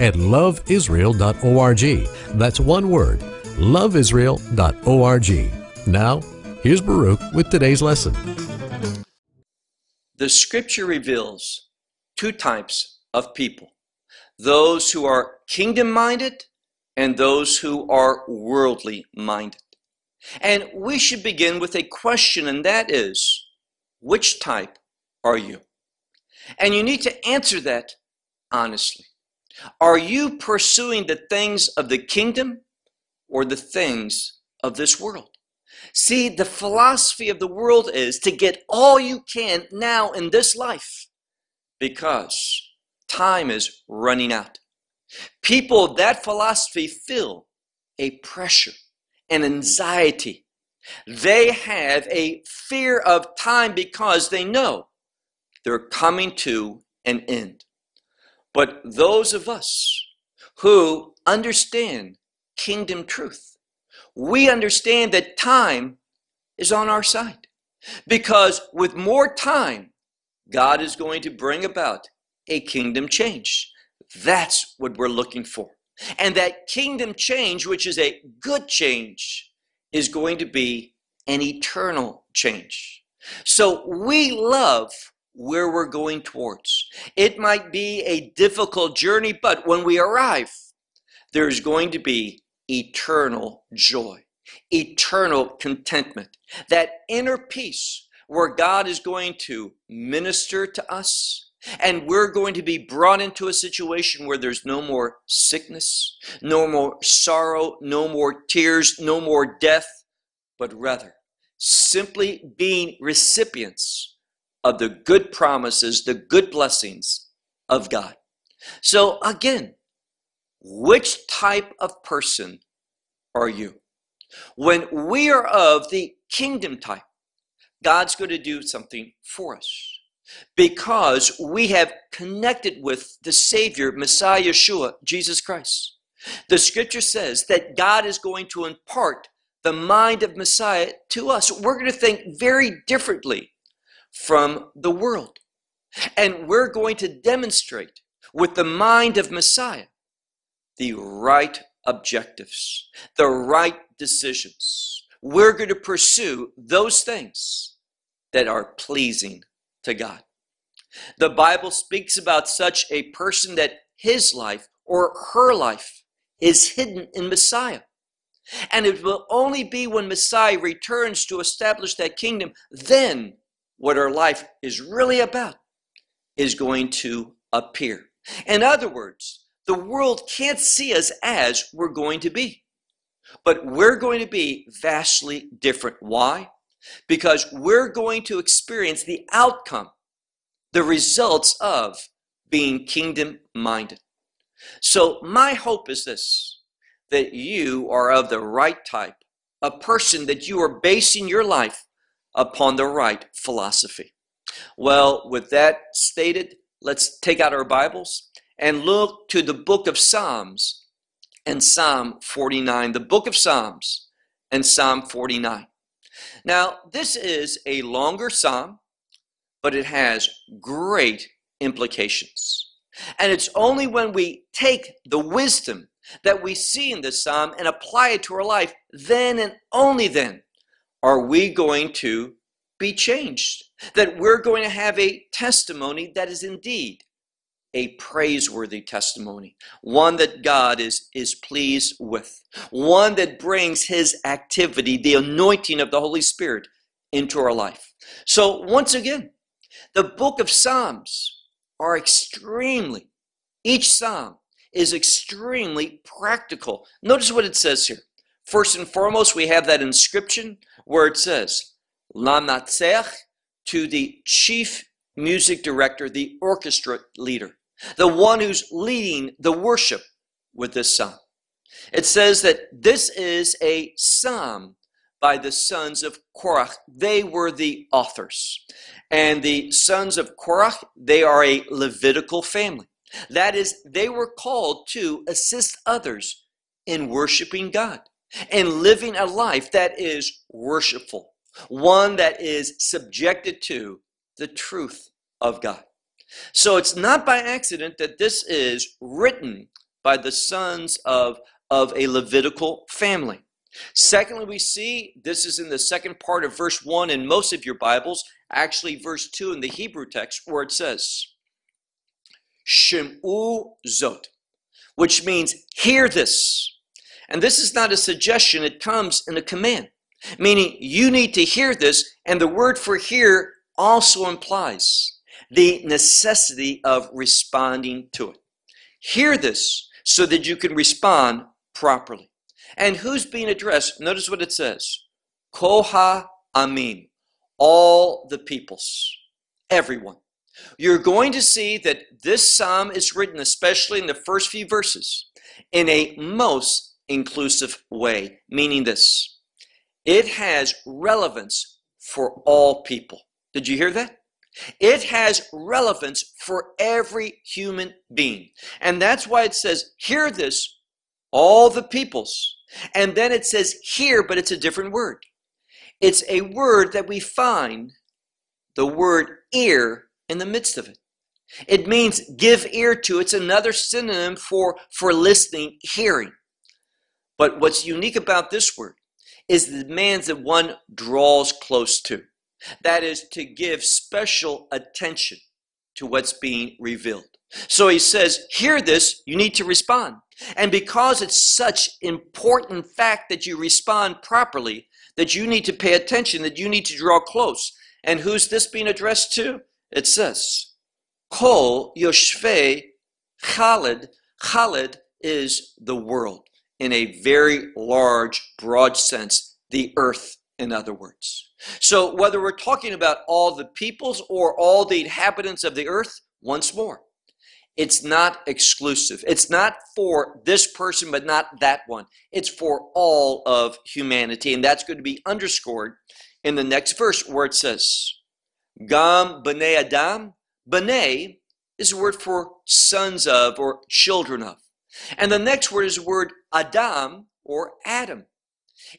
at loveisrael.org. That's one word, loveisrael.org. Now, here's Baruch with today's lesson. The scripture reveals two types of people those who are kingdom minded and those who are worldly minded. And we should begin with a question, and that is which type are you? And you need to answer that honestly. Are you pursuing the things of the kingdom or the things of this world? See, the philosophy of the world is to get all you can now in this life because time is running out. People of that philosophy feel a pressure an anxiety. They have a fear of time because they know they're coming to an end. But those of us who understand kingdom truth, we understand that time is on our side. Because with more time, God is going to bring about a kingdom change. That's what we're looking for. And that kingdom change, which is a good change, is going to be an eternal change. So we love where we're going towards. It might be a difficult journey, but when we arrive, there's going to be eternal joy, eternal contentment, that inner peace where God is going to minister to us. And we're going to be brought into a situation where there's no more sickness, no more sorrow, no more tears, no more death, but rather simply being recipients of the good promises, the good blessings of God. So, again, which type of person are you? When we are of the kingdom type, God's going to do something for us because we have connected with the Savior, Messiah Yeshua, Jesus Christ. The scripture says that God is going to impart the mind of Messiah to us. We're going to think very differently from the world. And we're going to demonstrate with the mind of Messiah the right objectives, the right decisions. We're going to pursue those things that are pleasing to God. The Bible speaks about such a person that his life or her life is hidden in Messiah. And it will only be when Messiah returns to establish that kingdom, then what our life is really about is going to appear. In other words, the world can't see us as we're going to be. But we're going to be vastly different. Why? Because we're going to experience the outcome, the results of being kingdom minded. So, my hope is this that you are of the right type, a person that you are basing your life upon the right philosophy. Well, with that stated, let's take out our Bibles and look to the book of Psalms and Psalm 49. The book of Psalms and Psalm 49. Now, this is a longer psalm, but it has great implications. And it's only when we take the wisdom that we see in this psalm and apply it to our life, then and only then are we going to be changed? That we're going to have a testimony that is indeed a praiseworthy testimony, one that God is, is pleased with, one that brings His activity, the anointing of the Holy Spirit, into our life. So, once again, the book of Psalms are extremely, each psalm is extremely practical. Notice what it says here. First and foremost, we have that inscription where it says, Lanatzech, to the chief music director, the orchestra leader, the one who's leading the worship with this song. It says that this is a psalm by the sons of Korach. They were the authors. And the sons of Korach, they are a Levitical family. That is, they were called to assist others in worshiping God and living a life that is worshipful, one that is subjected to the truth of God. So it's not by accident that this is written by the sons of, of a Levitical family. Secondly, we see this is in the second part of verse 1 in most of your Bibles, actually, verse 2 in the Hebrew text, where it says, Shem'u Zot, which means hear this. And this is not a suggestion, it comes in a command, meaning you need to hear this, and the word for hear also implies the necessity of responding to it. Hear this so that you can respond properly. And who's being addressed? Notice what it says Koha Amim, all the peoples, everyone. You're going to see that this psalm is written, especially in the first few verses, in a most inclusive way, meaning this it has relevance for all people. Did you hear that? It has relevance for every human being. And that's why it says, Hear this, all the peoples. And then it says here, but it's a different word. It's a word that we find the word ear in the midst of it. It means give ear to. It's another synonym for, for listening, hearing. But what's unique about this word is the demands that one draws close to. That is to give special attention to what's being revealed. So he says, hear this, you need to respond. And because it's such important fact that you respond properly, that you need to pay attention, that you need to draw close. And who's this being addressed to? It says, Kol Yoshve Khalid. Khalid is the world in a very large, broad sense, the earth, in other words. So whether we're talking about all the peoples or all the inhabitants of the earth, once more, it's not exclusive. It's not for this person, but not that one. It's for all of humanity. And that's going to be underscored in the next verse where it says, Gam b'nei Adam. B'nei is a word for sons of or children of. And the next word is the word Adam or Adam.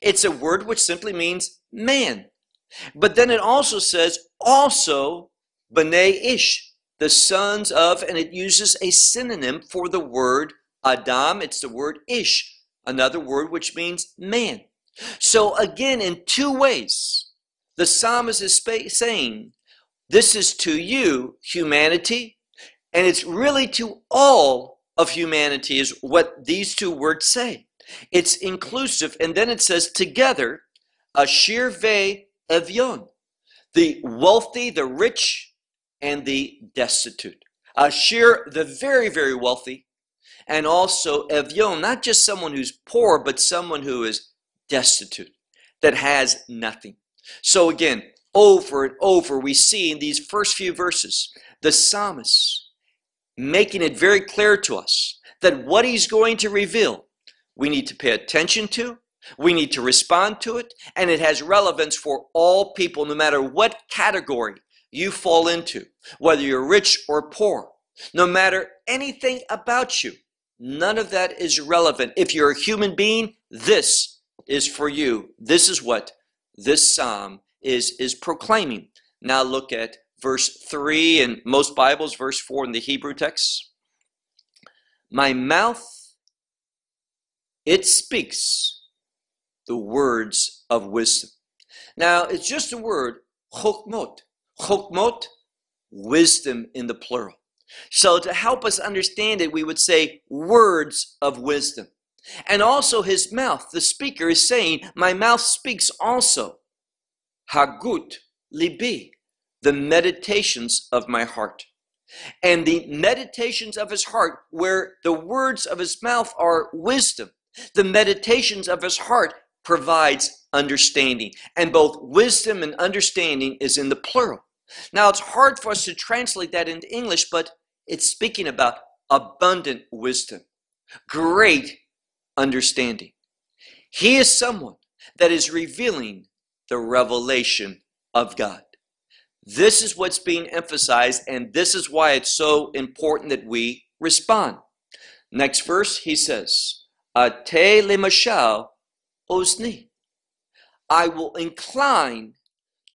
It's a word which simply means man. But then it also says also B'nai Ish, the sons of, and it uses a synonym for the word Adam. It's the word Ish, another word which means man. So again, in two ways, the psalmist is saying, this is to you, humanity, and it's really to all of humanity, is what these two words say. It's inclusive, and then it says together, Ashir ve Evion, the wealthy, the rich, and the destitute. Ashir, the very, very wealthy, and also Evion, not just someone who's poor, but someone who is destitute, that has nothing. So again, over and over, we see in these first few verses the psalmist making it very clear to us that what he's going to reveal, we need to pay attention to, we need to respond to it, and it has relevance for all people, no matter what category you fall into, whether you're rich or poor, no matter anything about you, none of that is relevant. If you're a human being, this is for you. This is what this psalm is, is proclaiming. Now look at verse 3 in most Bibles, verse 4 in the Hebrew text. My mouth, it speaks the words of wisdom. Now, it's just a word, chokmot. Chokmot, wisdom in the plural. So to help us understand it, we would say words of wisdom. And also his mouth, the speaker is saying, my mouth speaks also. Hagut libi, the meditations of my heart. And the meditations of his heart, where the words of his mouth are wisdom, the meditations of his heart provides understanding. And both wisdom and understanding is in the plural. Now, it's hard for us to translate that into English, but it's speaking about abundant wisdom, great understanding. He is someone that is revealing the revelation of God. This is what's being emphasized, and this is why it's so important that we respond. Next verse, he says, Ate lemashal ozni. I will incline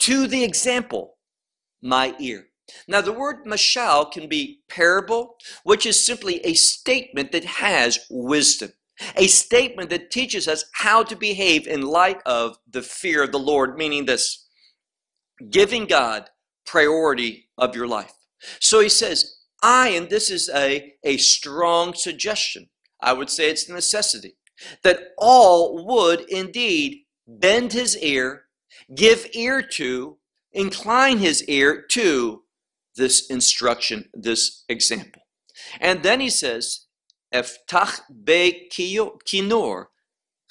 to the example my ear. Now, the word mashal can be parable, which is simply a statement that has wisdom, a statement that teaches us how to behave in light of the fear of the Lord, meaning this giving God priority of your life. So he says, I, and this is a, a strong suggestion, I would say it's a necessity, that all would indeed bend his ear, give ear to, incline his ear to this instruction, this example. And then he says, Eftach be kinor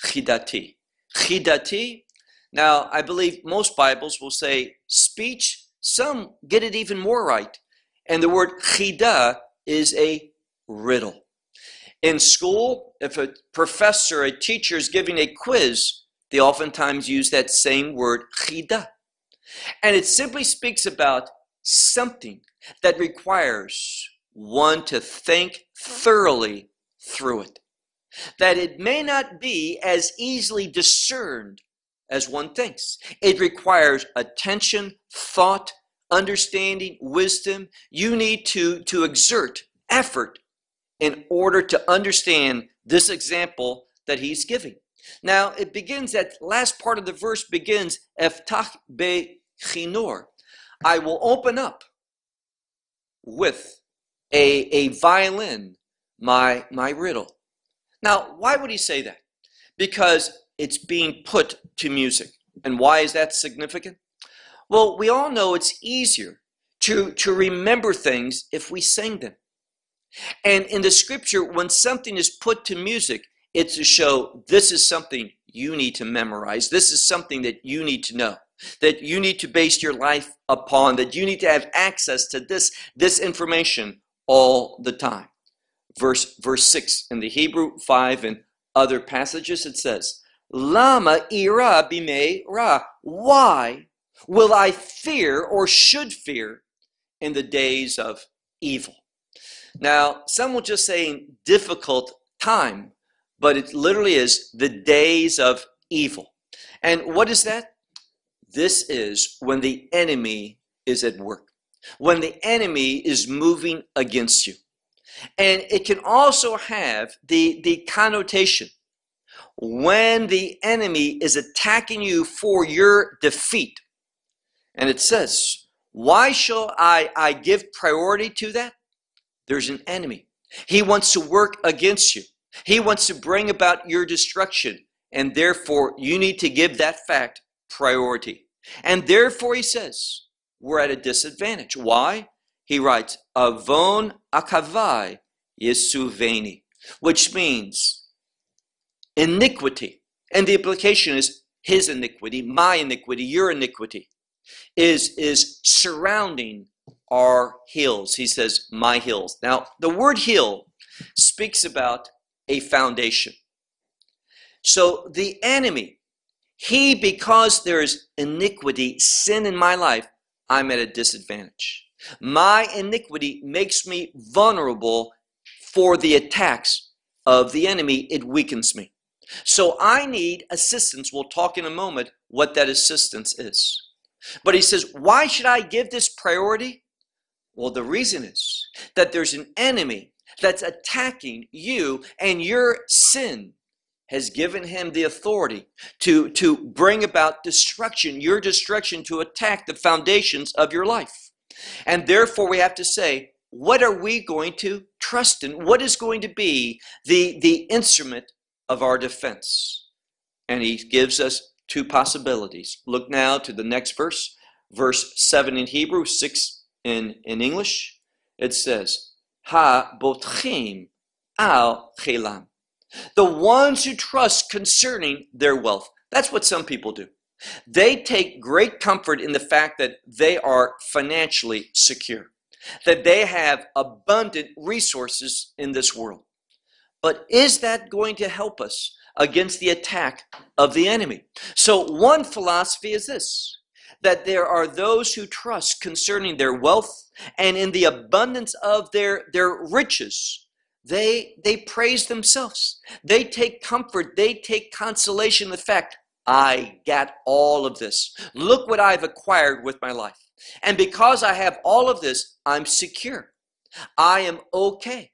chidati. Chidati. Now, I believe most Bibles will say speech. Some get it even more right. And the word chida is a riddle. In school, if a professor, a teacher is giving a quiz, they oftentimes use that same word chida. And it simply speaks about something that requires one to think thoroughly through it. That it may not be as easily discerned as one thinks. It requires attention, thought, understanding, wisdom. You need to, to exert effort in order to understand this example that he's giving. Now, it begins, that last part of the verse begins, Eftach be chinor. I will open up with a, a violin my, my riddle. Now, why would he say that? Because it's being put to music. And why is that significant? Well, we all know it's easier to, to remember things if we sing them. And in the scripture, when something is put to music, it's to show this is something you need to memorize. This is something that you need to know that you need to base your life upon, that you need to have access to this, this information all the time. Verse, verse 6 in the Hebrew 5 and other passages, it says, Lama ira bime ra. Why will I fear or should fear in the days of evil? Now, some will just say difficult time, but it literally is the days of evil. And what is that? This is when the enemy is at work, when the enemy is moving against you. And it can also have the, the connotation when the enemy is attacking you for your defeat. And it says, Why shall I, I give priority to that? There's an enemy. He wants to work against you, he wants to bring about your destruction. And therefore, you need to give that fact priority. And therefore, he says, we're at a disadvantage. Why? He writes, Avon akavai yesuveni, which means iniquity. And the implication is his iniquity, my iniquity, your iniquity, is, is surrounding our hills. He says, my hills. Now, the word hill speaks about a foundation. So the enemy he, because there is iniquity, sin in my life, I'm at a disadvantage. My iniquity makes me vulnerable for the attacks of the enemy. It weakens me. So I need assistance. We'll talk in a moment what that assistance is. But he says, why should I give this priority? Well, the reason is that there's an enemy that's attacking you and your sin has given him the authority to, to bring about destruction, your destruction, to attack the foundations of your life. And therefore, we have to say, what are we going to trust in? What is going to be the, the instrument of our defense? And he gives us two possibilities. Look now to the next verse, verse 7 in Hebrew, 6 in, in English. It says, Ha botchim al chelam the ones who trust concerning their wealth. That's what some people do. They take great comfort in the fact that they are financially secure, that they have abundant resources in this world. But is that going to help us against the attack of the enemy? So, one philosophy is this that there are those who trust concerning their wealth and in the abundance of their, their riches. They, they praise themselves. They take comfort. They take consolation in the fact, I got all of this. Look what I've acquired with my life. And because I have all of this, I'm secure. I am okay.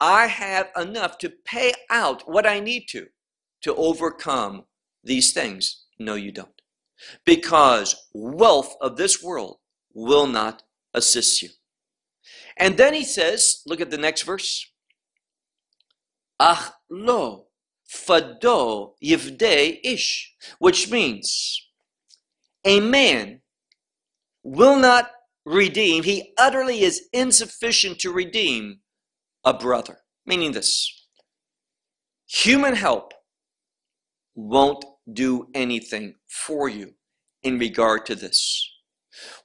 I have enough to pay out what I need to to overcome these things. No, you don't. Because wealth of this world will not assist you. And then he says, look at the next verse. Ach lo fado yivde ish, which means a man will not redeem, he utterly is insufficient to redeem a brother. Meaning this human help won't do anything for you in regard to this.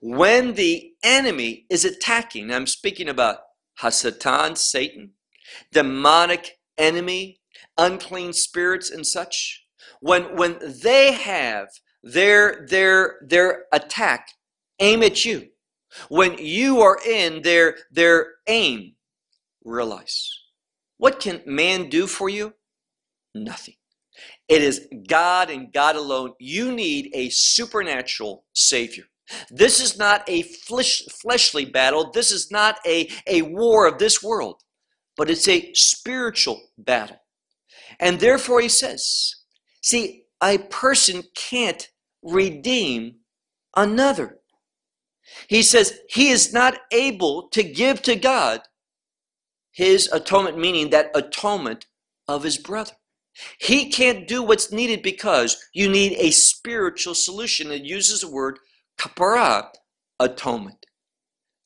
When the enemy is attacking, I'm speaking about Hasatan, Satan, demonic enemy, unclean spirits and such, when when they have their their their attack aim at you, when you are in their their aim, realize what can man do for you? Nothing. It is God and God alone. You need a supernatural Savior. This is not a flesh, fleshly battle. This is not a, a war of this world, but it's a spiritual battle. And therefore, he says, see, a person can't redeem another. He says he is not able to give to God his atonement, meaning that atonement of his brother. He can't do what's needed because you need a spiritual solution. It uses the word kapara, atonement.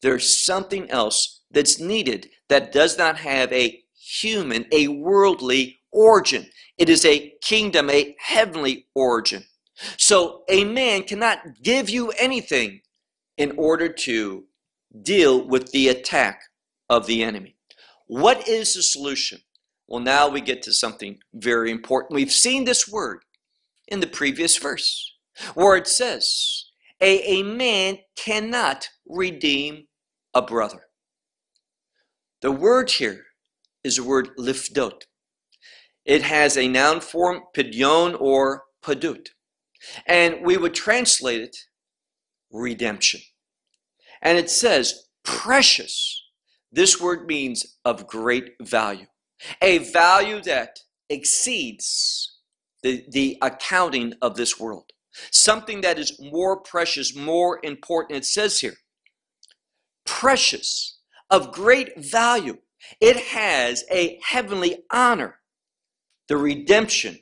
There's something else that's needed that does not have a human, a worldly origin. It is a kingdom, a heavenly origin. So a man cannot give you anything in order to deal with the attack of the enemy. What is the solution? Well, now we get to something very important. We've seen this word in the previous verse where it says, a, a man cannot redeem a brother. The word here is the word lifdot. It has a noun form, pidyon or padut. And we would translate it redemption. And it says precious. This word means of great value a value that exceeds the, the accounting of this world. Something that is more precious, more important. It says here, precious, of great value. It has a heavenly honor, the redemption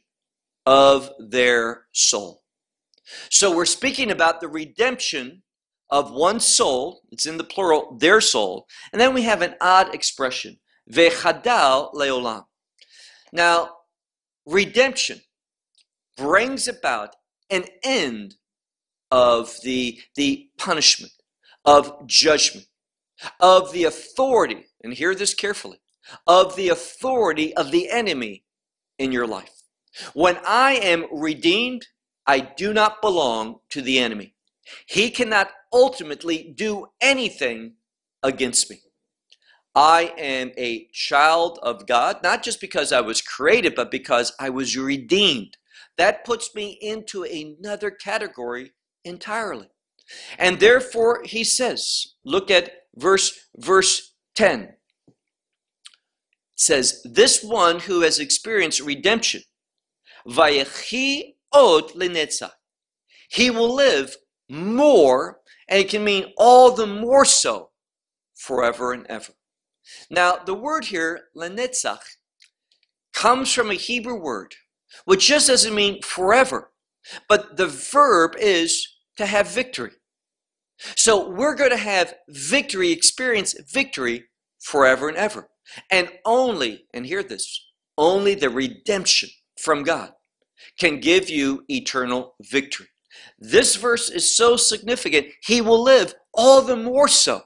of their soul. So we're speaking about the redemption of one soul, it's in the plural, their soul, and then we have an odd expression, Vechadal leolam. Now, redemption brings about an end of the, the punishment, of judgment, of the authority, and hear this carefully, of the authority of the enemy in your life. When I am redeemed, I do not belong to the enemy. He cannot ultimately do anything against me. I am a child of God, not just because I was created, but because I was redeemed. That puts me into another category entirely. And therefore, he says, look at verse, verse 10. It says, This one who has experienced redemption. He will live more, and it can mean all the more so, forever and ever. Now, the word here, lenetzach, comes from a Hebrew word, which just doesn't mean forever, but the verb is to have victory. So we're going to have victory, experience victory forever and ever. And only, and hear this, only the redemption from God can give you eternal victory. This verse is so significant, he will live all the more so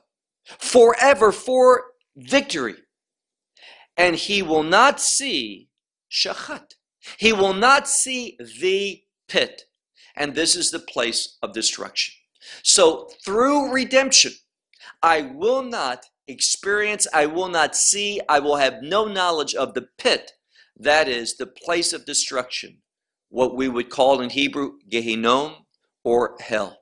forever for victory. and he will not see shachat. He will not see the pit. And this is the place of destruction. So through redemption, I will not experience, I will not see, I will have no knowledge of the pit. That is the place of destruction, what we would call in Hebrew Gehinnom or hell.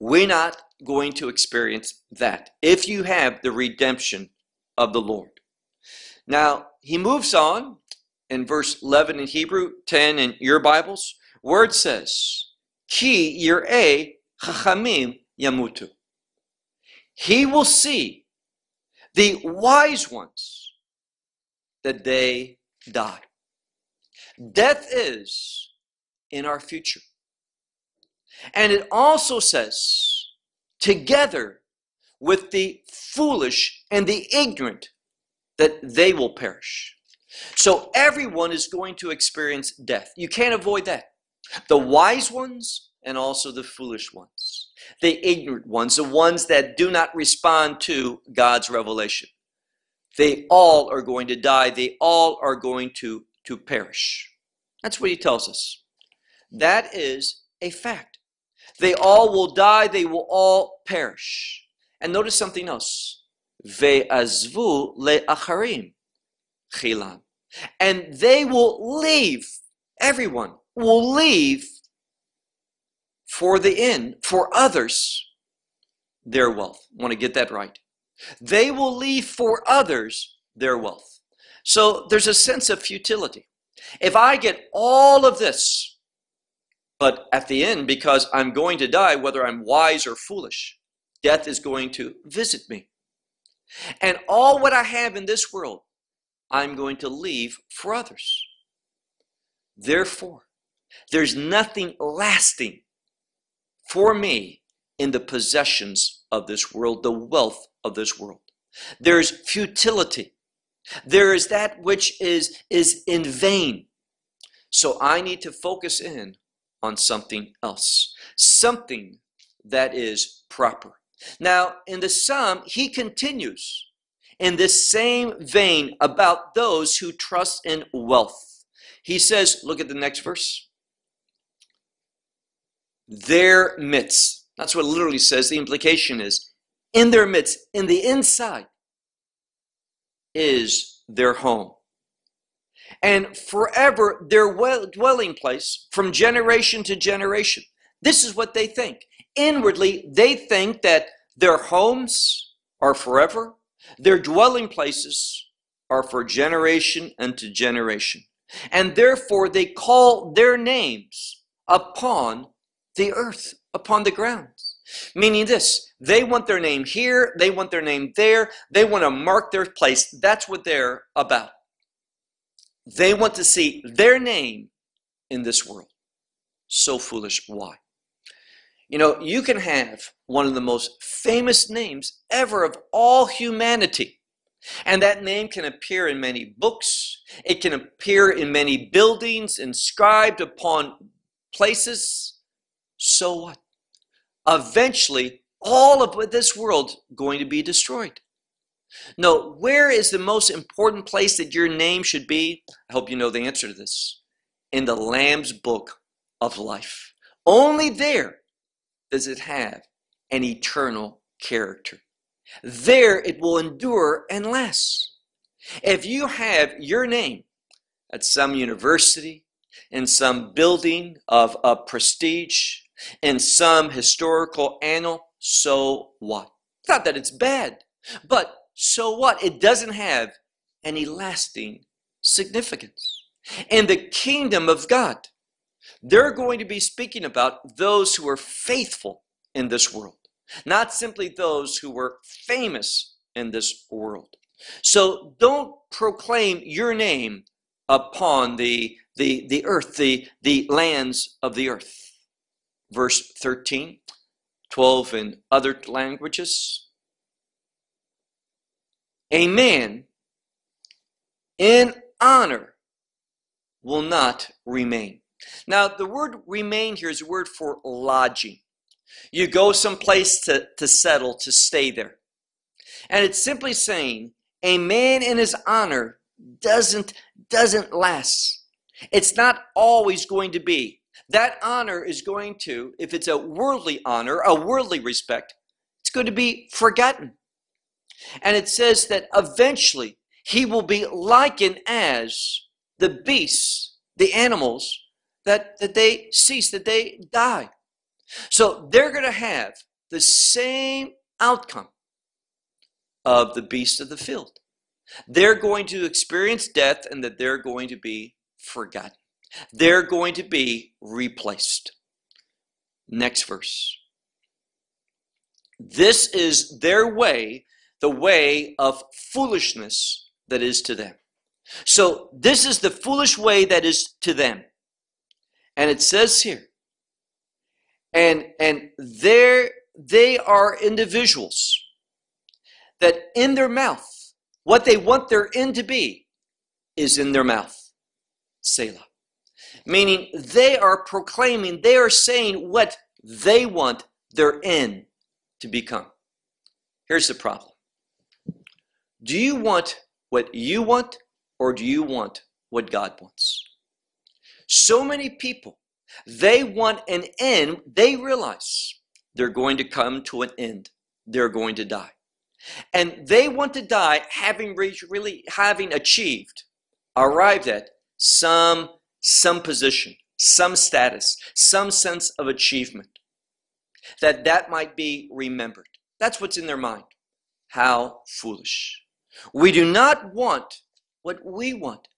We're not going to experience that if you have the redemption of the Lord. Now, he moves on in verse 11 in Hebrew, 10 in your Bibles, where it says, Ki yir'eh chachamim yamutu. He will see the wise ones that they die. Death is in our future. And it also says, together with the foolish and the ignorant, that they will perish. So everyone is going to experience death. You can't avoid that. The wise ones and also the foolish ones, the ignorant ones, the ones that do not respond to God's revelation. They all are going to die. They all are going to, to perish. That's what he tells us. That is a fact. They all will die. They will all perish. And notice something else. Ve'azvu le'acharim chilam. And they will leave, everyone will leave for the end, for others, their wealth. I want to get that right. They will leave for others their wealth. So there's a sense of futility. If I get all of this, but at the end, because I'm going to die, whether I'm wise or foolish, death is going to visit me. And all what I have in this world, I'm going to leave for others. Therefore, there's nothing lasting for me in the possessions of this world, the wealth of this world. There's futility. There is that which is, is in vain. So I need to focus in on something else, something that is proper. Now, in the psalm, he continues in this same vein about those who trust in wealth. He says, look at the next verse. Their midst. That's what literally says. The implication is in their midst, in the inside, is their home. And forever their dwelling place from generation to generation. This is what they think. Inwardly, they think that their homes are forever, their dwelling places are for generation unto generation. And therefore they call their names upon the earth, upon the ground. Meaning this, they want their name here, they want their name there, they want to mark their place. That's what they're about. They want to see their name in this world. So foolish. Why? You know, you can have one of the most famous names ever of all humanity. And that name can appear in many books. It can appear in many buildings, inscribed upon places. So what? Eventually, all of this world going to be destroyed. No, where is the most important place that your name should be? I hope you know the answer to this. In the Lamb's book of life. Only there does it have an eternal character. There it will endure and last. If you have your name at some university, in some building of, of prestige, in some historical annal, so what? Not that it's bad, but so what? It doesn't have any lasting significance. In the kingdom of God, they're going to be speaking about those who are faithful in this world, not simply those who were famous in this world. So don't proclaim your name upon the, the, the earth, the, the lands of the earth. Verse 13, 12 in other languages. A man in honor will not remain. Now, the word remain here is a word for lodging. You go someplace to, to settle, to stay there. And it's simply saying a man in his honor doesn't doesn't last. It's not always going to be. That honor is going to, if it's a worldly honor, a worldly respect, it's going to be forgotten. And it says that eventually he will be likened as the beasts, the animals that, that they cease, that they die. So they're going to have the same outcome of the beast of the field. They're going to experience death and that they're going to be forgotten. They're going to be replaced. Next verse. This is their way, the way of foolishness that is to them. So, this is the foolish way that is to them. And it says here, and and there they are individuals that in their mouth what they want their end to be is in their mouth selah meaning they are proclaiming they are saying what they want their end to become here's the problem do you want what you want or do you want what god wants so many people they want an end. They realize they're going to come to an end. They're going to die. And they want to die having reached, really having achieved, arrived at some some position, some status, some sense of achievement. That that might be remembered. That's what's in their mind. How foolish. We do not want what we want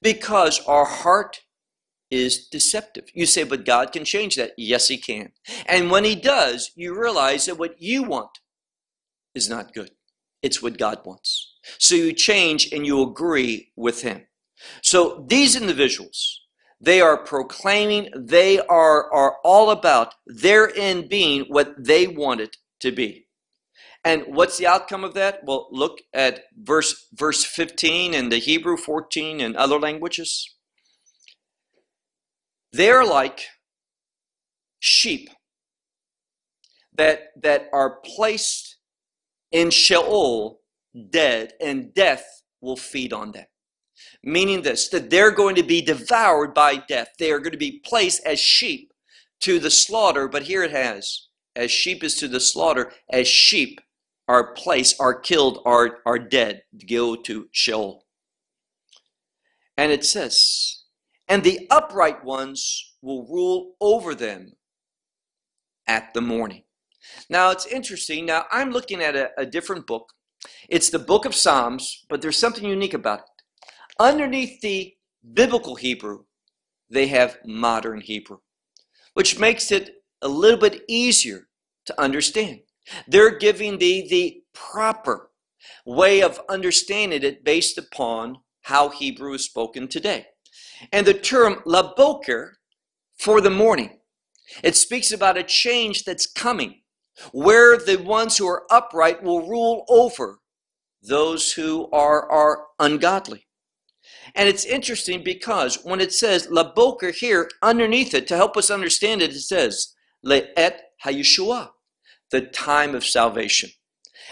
because our heart is deceptive. You say, but God can change that. Yes, He can. And when He does, you realize that what you want is not good. It's what God wants. So you change and you agree with Him. So these individuals, they are proclaiming, they are, are all about their end being what they want it to be. And what's the outcome of that? Well, look at verse verse 15 in the Hebrew 14 and other languages. They're like sheep that, that are placed in Sheol dead, and death will feed on them. Meaning this, that they're going to be devoured by death. They are going to be placed as sheep to the slaughter, but here it has, as sheep is to the slaughter, as sheep are placed, are killed, are, are dead, go to Sheol. And it says, and the upright ones will rule over them at the morning. Now it's interesting. Now I'm looking at a, a, different book. It's the book of Psalms, but there's something unique about it. Underneath the biblical Hebrew, they have modern Hebrew, which makes it a little bit easier to understand. They're giving thee the proper way of understanding it based upon how Hebrew is spoken today and the term laboker for the morning. It speaks about a change that's coming where the ones who are upright will rule over those who are, are ungodly. And it's interesting because when it says laboker here, underneath it, to help us understand it, it says le le'et hayeshua, the time of salvation.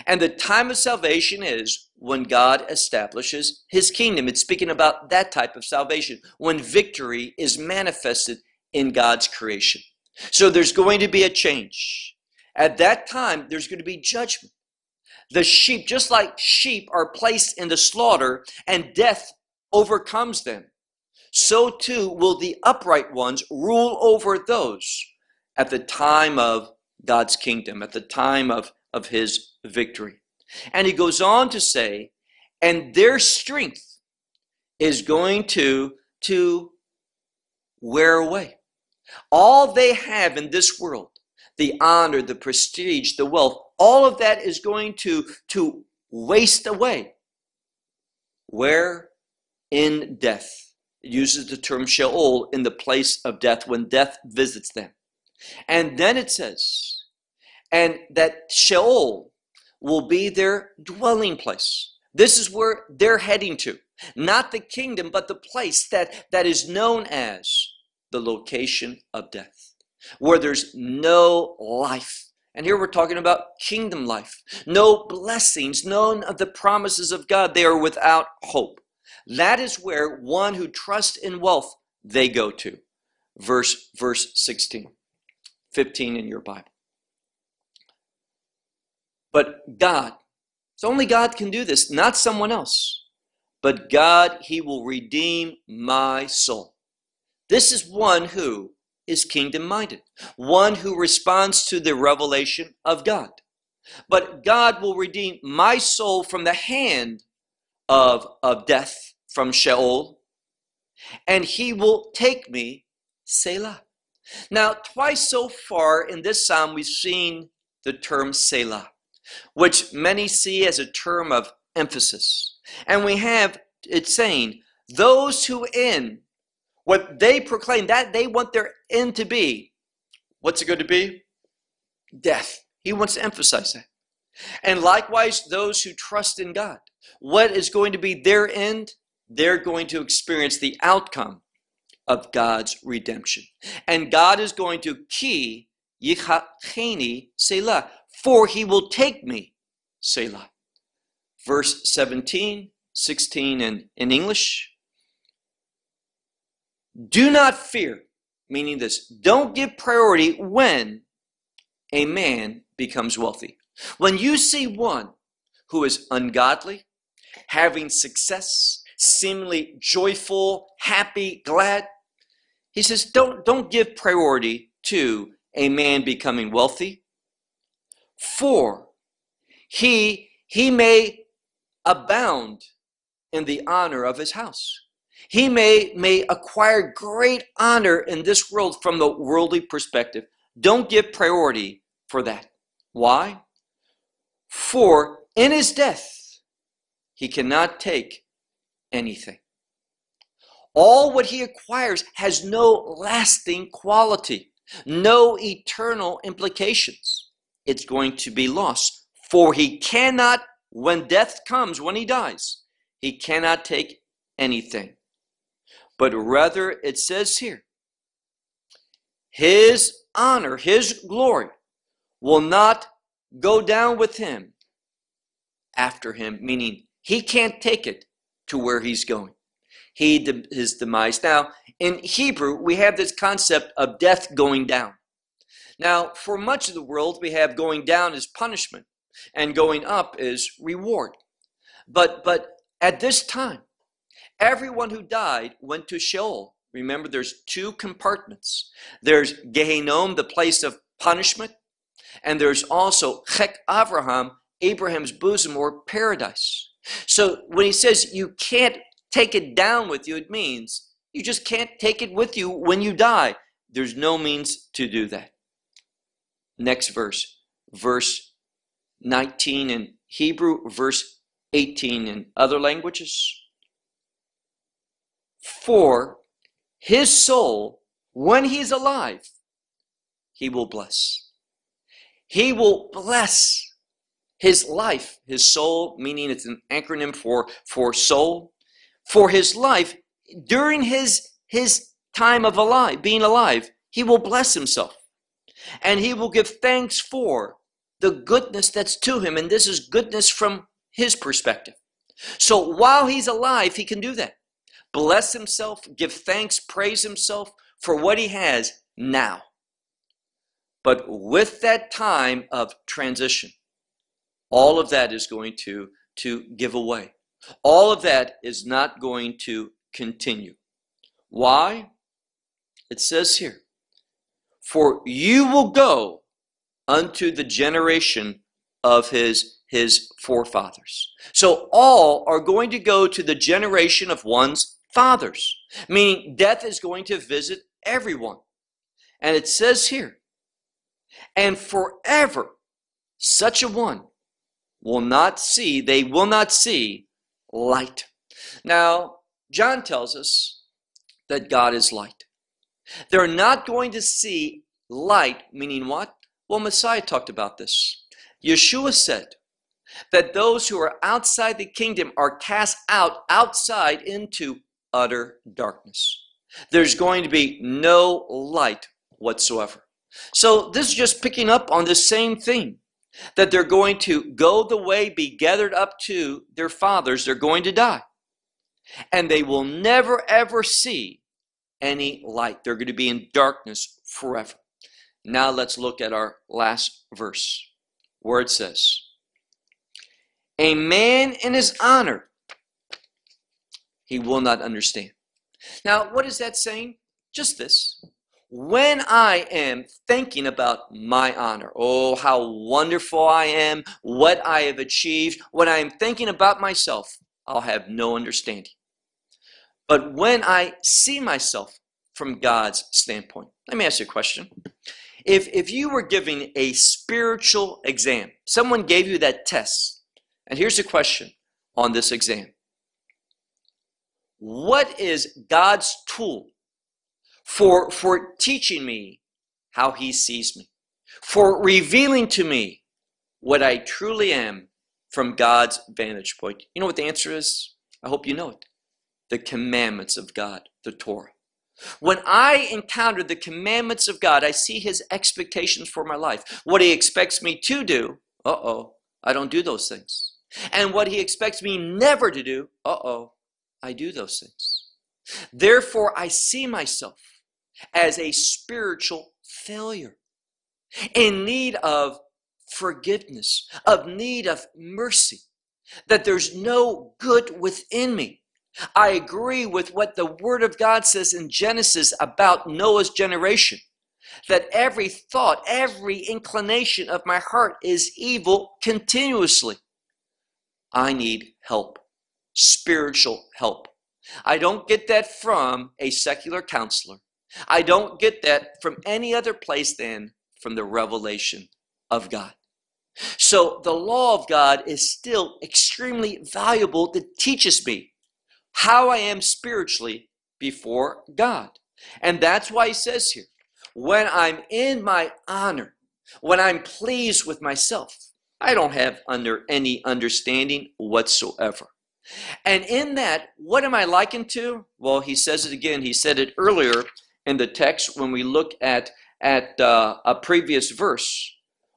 And the time of salvation is when God establishes his kingdom. It's speaking about that type of salvation, when victory is manifested in God's creation. So there's going to be a change. At that time, there's going to be judgment. The sheep, just like sheep are placed in the slaughter and death overcomes them, so too will the upright ones rule over those at the time of God's kingdom, at the time of, of his victory. And he goes on to say, and their strength is going to, to wear away. All they have in this world, the honor, the prestige, the wealth, all of that is going to, to waste away. Where? In death. It uses the term Sheol in the place of death when death visits them. And then it says, and that Sheol will be their dwelling place. This is where they're heading to. Not the kingdom, but the place that, that is known as the location of death, where there's no life And here we're talking about kingdom life. No blessings, none of the promises of God. They are without hope. That is where one who trusts in wealth, they go to. Verse, verse 16, 15 in your Bible. But God, it's only God can do this, not someone else. But God, He will redeem my soul. This is one who is kingdom minded, one who responds to the revelation of God. But God will redeem my soul from the hand of, of death, from Sheol, and He will take me, Selah. Now, twice so far in this psalm, we've seen the term Selah which many see as a term of emphasis. And we have it saying, those who in what they proclaim that they want their end to be, what's it going to be? Death. He wants to emphasize that. And likewise, those who trust in God, what is going to be their end? They're going to experience the outcome of God's redemption. And God is going to key yichacheni selah, for he will take me, Selah. Verse 17, 16 in, in English. Do not fear, meaning this, don't give priority when a man becomes wealthy. When you see one who is ungodly, having success, seemingly joyful, happy, glad, he says, don't, don't give priority to a man becoming wealthy for he he may abound in the honor of his house. He may may acquire great honor in this world from the worldly perspective. Don't give priority for that. Why? For in his death he cannot take anything. All what he acquires has no lasting quality, no eternal implications it's going to be lost. For he cannot, when death comes, when he dies, he cannot take anything. But rather, it says here, his honor, his glory will not go down with him after him, meaning he can't take it to where he's going. He, his demise. Now, in Hebrew, we have this concept of death going down. Now, for much of the world, we have going down as punishment and going up is reward. But, but at this time, everyone who died went to Sheol. Remember, there's two compartments. There's Gehenom, the place of punishment, and there's also Chek Avraham, Abraham's bosom or paradise. So when he says you can't take it down with you, it means you just can't take it with you when you die. There's no means to do that. Next verse, verse 19 in Hebrew, verse 18 in other languages. For his soul, when he's alive, he will bless. He will bless his life, his soul, meaning it's an acronym for, for soul, for his life during his, his time of alive, being alive, he will bless himself and he will give thanks for the goodness that's to him. And this is goodness from his perspective. So while he's alive, he can do that. Bless himself, give thanks, praise himself for what he has now. But with that time of transition, all of that is going to, to give away. All of that is not going to continue. Why? It says here, for you will go unto the generation of his his forefathers. So all are going to go to the generation of one's fathers, meaning death is going to visit everyone. And it says here, and forever such a one will not see, they will not see light. Now, John tells us that God is light. They're not going to see light, meaning what? Well, Messiah talked about this. Yeshua said that those who are outside the kingdom are cast out, outside into utter darkness. There's going to be no light whatsoever. So this is just picking up on the same thing that they're going to go the way, be gathered up to their fathers, they're going to die. And they will never ever see any light. They're going to be in darkness forever. Now let's look at our last verse where it says, A man in his honor, he will not understand. Now, what is that saying? Just this. When I am thinking about my honor, oh, how wonderful I am, what I have achieved, when I am thinking about myself, I'll have no understanding. But when I see myself from God's standpoint, let me ask you a question. If, if you were giving a spiritual exam, someone gave you that test, and here's the question on this exam What is God's tool for, for teaching me how He sees me, for revealing to me what I truly am from God's vantage point? You know what the answer is? I hope you know it. The commandments of God, the Torah. When I encounter the commandments of God, I see His expectations for my life. What He expects me to do, uh oh, I don't do those things. And what He expects me never to do, uh oh, I do those things. Therefore, I see myself as a spiritual failure in need of forgiveness, of need of mercy, that there's no good within me I agree with what the Word of God says in Genesis about Noah's generation that every thought, every inclination of my heart is evil continuously. I need help, spiritual help. I don't get that from a secular counselor. I don't get that from any other place than from the revelation of God. So the law of God is still extremely valuable that teaches me how I am spiritually before God. And that's why he says here, when I'm in my honor, when I'm pleased with myself, I don't have under any understanding whatsoever. And in that, what am I likened to? Well, he says it again. He said it earlier in the text when we look at at uh, a previous verse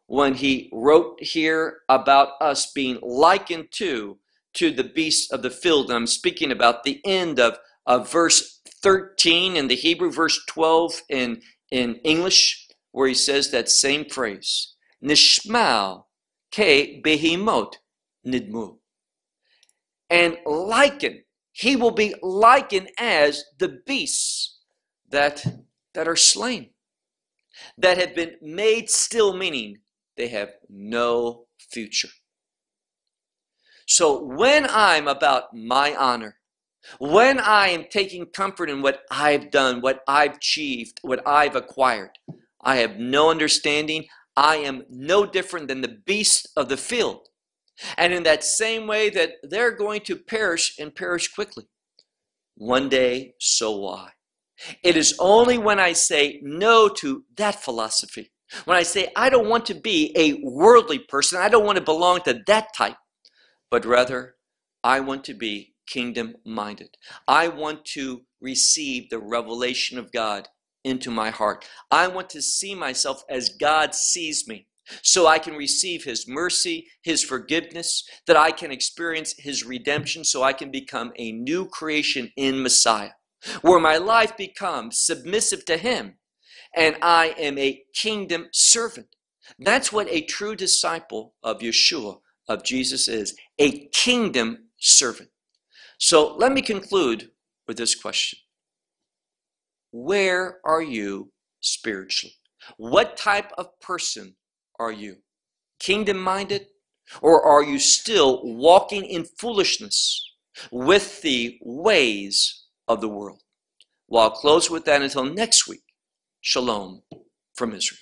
when he wrote here about us being likened to to the beasts of the field. And I'm speaking about the end of, of verse 13 in the Hebrew, verse 12 in, in English, where he says that same phrase. Nishmal ke behimot nidmu. And liken, he will be likened as the beasts that, that are slain, that have been made still, meaning they have no future. So when I'm about my honor, when I am taking comfort in what I've done, what I've achieved, what I've acquired, I have no understanding. I am no different than the beast of the field. And in that same way that they're going to perish and perish quickly, one day, so will. It is only when I say no to that philosophy, when I say I don't want to be a worldly person, I don't want to belong to that type, but rather I want to be kingdom minded. I want to receive the revelation of God into my heart. I want to see myself as God sees me so I can receive His mercy, His forgiveness, that I can experience His redemption, so I can become a new creation in Messiah, where my life becomes submissive to Him and I am a kingdom servant. That's what a true disciple of Yeshua of Jesus is a kingdom servant. So let me conclude with this question Where are you spiritually? What type of person are you? Kingdom minded? Or are you still walking in foolishness with the ways of the world? Well, I'll close with that until next week. Shalom from Israel.